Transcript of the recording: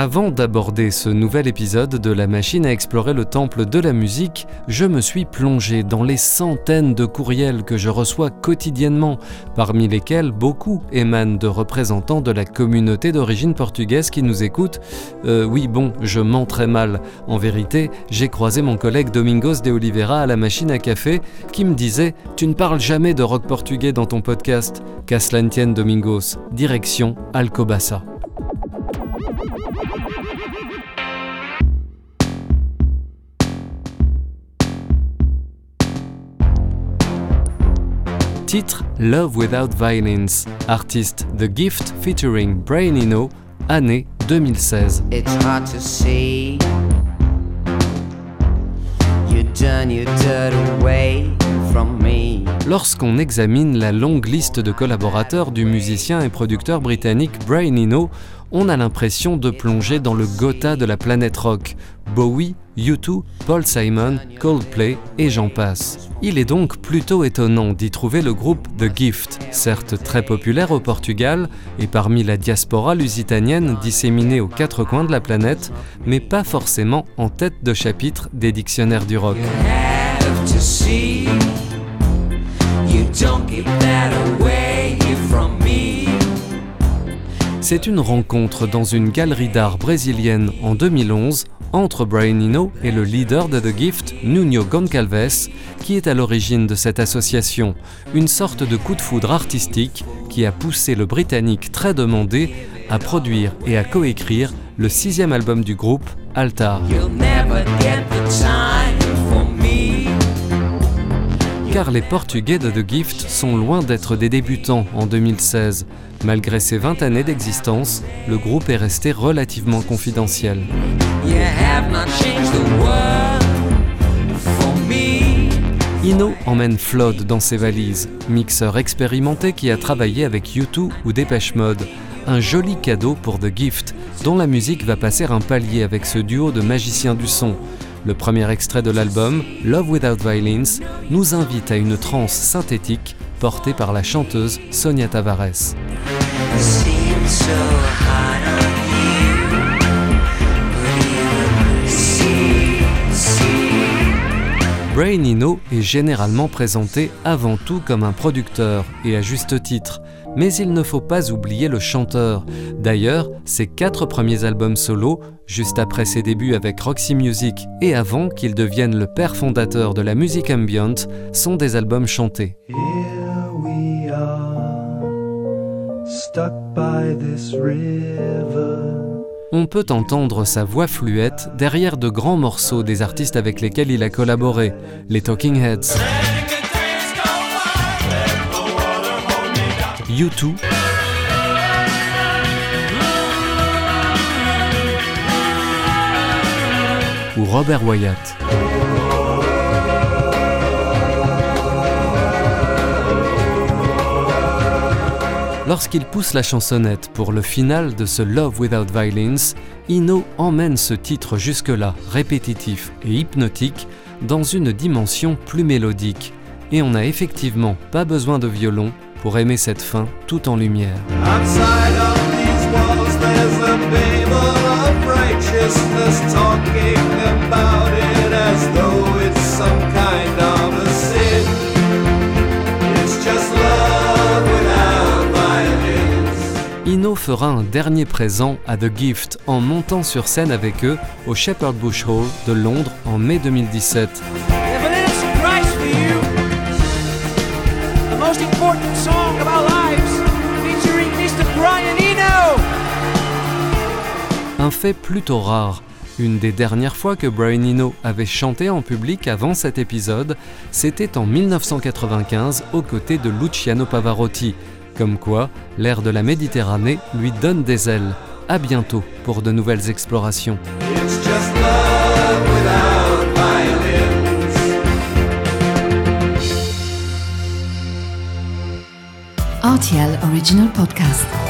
Avant d'aborder ce nouvel épisode de La machine à explorer le temple de la musique, je me suis plongé dans les centaines de courriels que je reçois quotidiennement, parmi lesquels beaucoup émanent de représentants de la communauté d'origine portugaise qui nous écoutent. Euh, oui, bon, je mens très mal. En vérité, j'ai croisé mon collègue Domingos de Oliveira à la machine à café qui me disait Tu ne parles jamais de rock portugais dans ton podcast. Qu'à Domingos. Direction Alcobaça. Titre Love Without Violence, artiste The Gift featuring Brain Eno, année 2016. It's hard to see. You done your dirt away from me. Lorsqu'on examine la longue liste de collaborateurs du musicien et producteur britannique Brian Eno, on a l'impression de plonger dans le Gotha de la planète rock. Bowie, U2, Paul Simon, Coldplay et j'en passe. Il est donc plutôt étonnant d'y trouver le groupe The Gift, certes très populaire au Portugal et parmi la diaspora lusitanienne disséminée aux quatre coins de la planète, mais pas forcément en tête de chapitre des dictionnaires du rock. C'est une rencontre dans une galerie d'art brésilienne en 2011 entre Brian Eno et le leader de The Gift, Nuno Goncalves, qui est à l'origine de cette association, une sorte de coup de foudre artistique qui a poussé le Britannique très demandé à produire et à coécrire le sixième album du groupe, Altar. Car les Portugais de The Gift sont loin d'être des débutants en 2016. Malgré ses 20 années d'existence, le groupe est resté relativement confidentiel. Ino emmène Flood dans ses valises, mixeur expérimenté qui a travaillé avec U2 ou Dépêche Mode. Un joli cadeau pour The Gift, dont la musique va passer un palier avec ce duo de magiciens du son. Le premier extrait de l'album, Love Without Violence, nous invite à une transe synthétique portée par la chanteuse Sonia Tavares. Brain Eno est généralement présenté avant tout comme un producteur, et à juste titre. Mais il ne faut pas oublier le chanteur. D'ailleurs, ses quatre premiers albums solo, juste après ses débuts avec Roxy Music et avant qu'il devienne le père fondateur de la musique ambient, sont des albums chantés. Here we are, stuck by this river. On peut entendre sa voix fluette derrière de grands morceaux des artistes avec lesquels il a collaboré, les Talking Heads. U2 Robert Wyatt. Lorsqu'il pousse la chansonnette pour le final de ce Love Without Violence, Ino emmène ce titre jusque-là, répétitif et hypnotique, dans une dimension plus mélodique. Et on n'a effectivement pas besoin de violon pour aimer cette fin tout en lumière. Ino fera un dernier présent à The Gift en montant sur scène avec eux au Shepherd Bush Hall de Londres en mai 2017. Un fait plutôt rare. Une des dernières fois que Brian Eno avait chanté en public avant cet épisode, c'était en 1995 aux côtés de Luciano Pavarotti. Comme quoi, l'air de la Méditerranée lui donne des ailes. À bientôt pour de nouvelles explorations. RTL Original Podcast.